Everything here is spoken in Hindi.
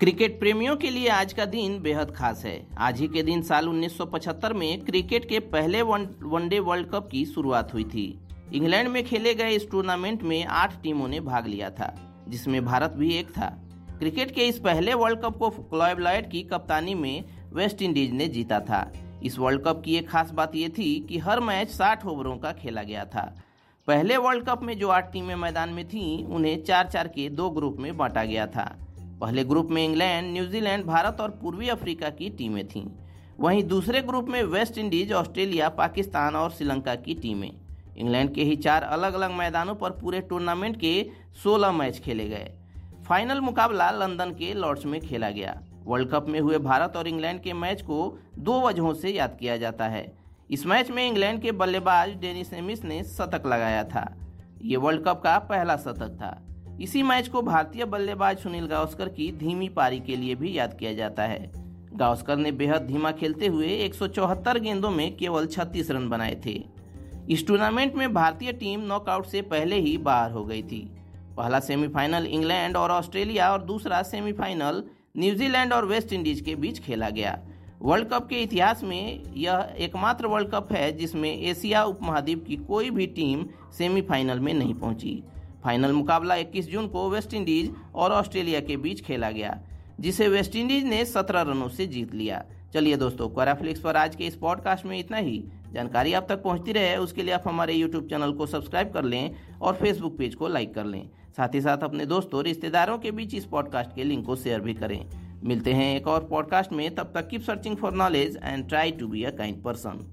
क्रिकेट प्रेमियों के लिए आज का दिन बेहद खास है। आज ही के दिन साल 1975 में क्रिकेट के पहले वनडे वर्ल्ड कप की शुरुआत हुई थी। इंग्लैंड में खेले गए इस टूर्नामेंट में आठ टीमों ने भाग लिया था, जिसमें भारत भी एक था। क्रिकेट के इस पहले वर्ल्ड कप को क्लॉयब लॉयड की कप्तानी में वेस्ट इंडीज ने जीता था। इस वर्ल्ड कप की एक खास बात यह थी कि हर मैच 60 ओवरों का खेला गया था। पहले वर्ल्ड कप में जो आठ टीमें मैदान में थीं, उन्हें चार चार के दो ग्रुप में बांटा गया था। पहले ग्रुप में इंग्लैंड, न्यूजीलैंड, भारत और पूर्वी अफ्रीका की टीमें थीं। वहीं दूसरे ग्रुप में वेस्ट इंडीज, ऑस्ट्रेलिया, पाकिस्तान और श्रीलंका की टीमें। इंग्लैंड के ही चार अलग अलग मैदानों पर पूरे टूर्नामेंट के 16 मैच खेले गए। फाइनल मुकाबला लंदन के लॉर्ड्स में खेला गया। वर्ल्ड कप में हुए भारत और इंग्लैंड के मैच को दो वजहों से याद किया जाता है। इस मैच में इंग्लैंड के बल्लेबाज डेनिस एमिस ने शतक लगाया था। ये वर्ल्ड कप का पहला शतक था। इसी मैच को भारतीय बल्लेबाज सुनील गावस्कर की धीमी पारी के लिए भी याद किया जाता है। गावस्कर ने बेहद धीमा खेलते हुए एक सौ चौहत्तर गेंदों में केवल 36 रन बनाए थे। इस टूर्नामेंट में भारतीय टीम नॉकआउट से पहले ही बाहर हो गई थी। पहला सेमीफाइनल इंग्लैंड और ऑस्ट्रेलिया और दूसरा सेमीफाइनल न्यूजीलैंड और वेस्ट इंडीज के बीच खेला गया। वर्ल्ड कप के इतिहास में यह एकमात्र वर्ल्ड कप है जिसमें एशिया उपमहाद्वीप की कोई भी टीम सेमीफाइनल में नहीं पहुँची। फाइनल मुकाबला 21 जून को वेस्टइंडीज और ऑस्ट्रेलिया के बीच खेला गया, जिसे वेस्टइंडीज ने 17 रनों से जीत लिया। चलिए दोस्तों क्वाराफ्लिक्स पर आज के इस पॉडकास्ट में इतना ही। जानकारी आप तक पहुँचती रहे, उसके लिए आप हमारे यूट्यूब चैनल को सब्सक्राइब कर लें और फेसबुक पेज को लाइक कर लें। साथ ही साथ अपने दोस्तों रिश्तेदारों के बीच इस पॉडकास्ट के लिंक को शेयर भी करें। मिलते हैं एक और पॉडकास्ट में, तब तक keep searching for knowledge and try to be a kind person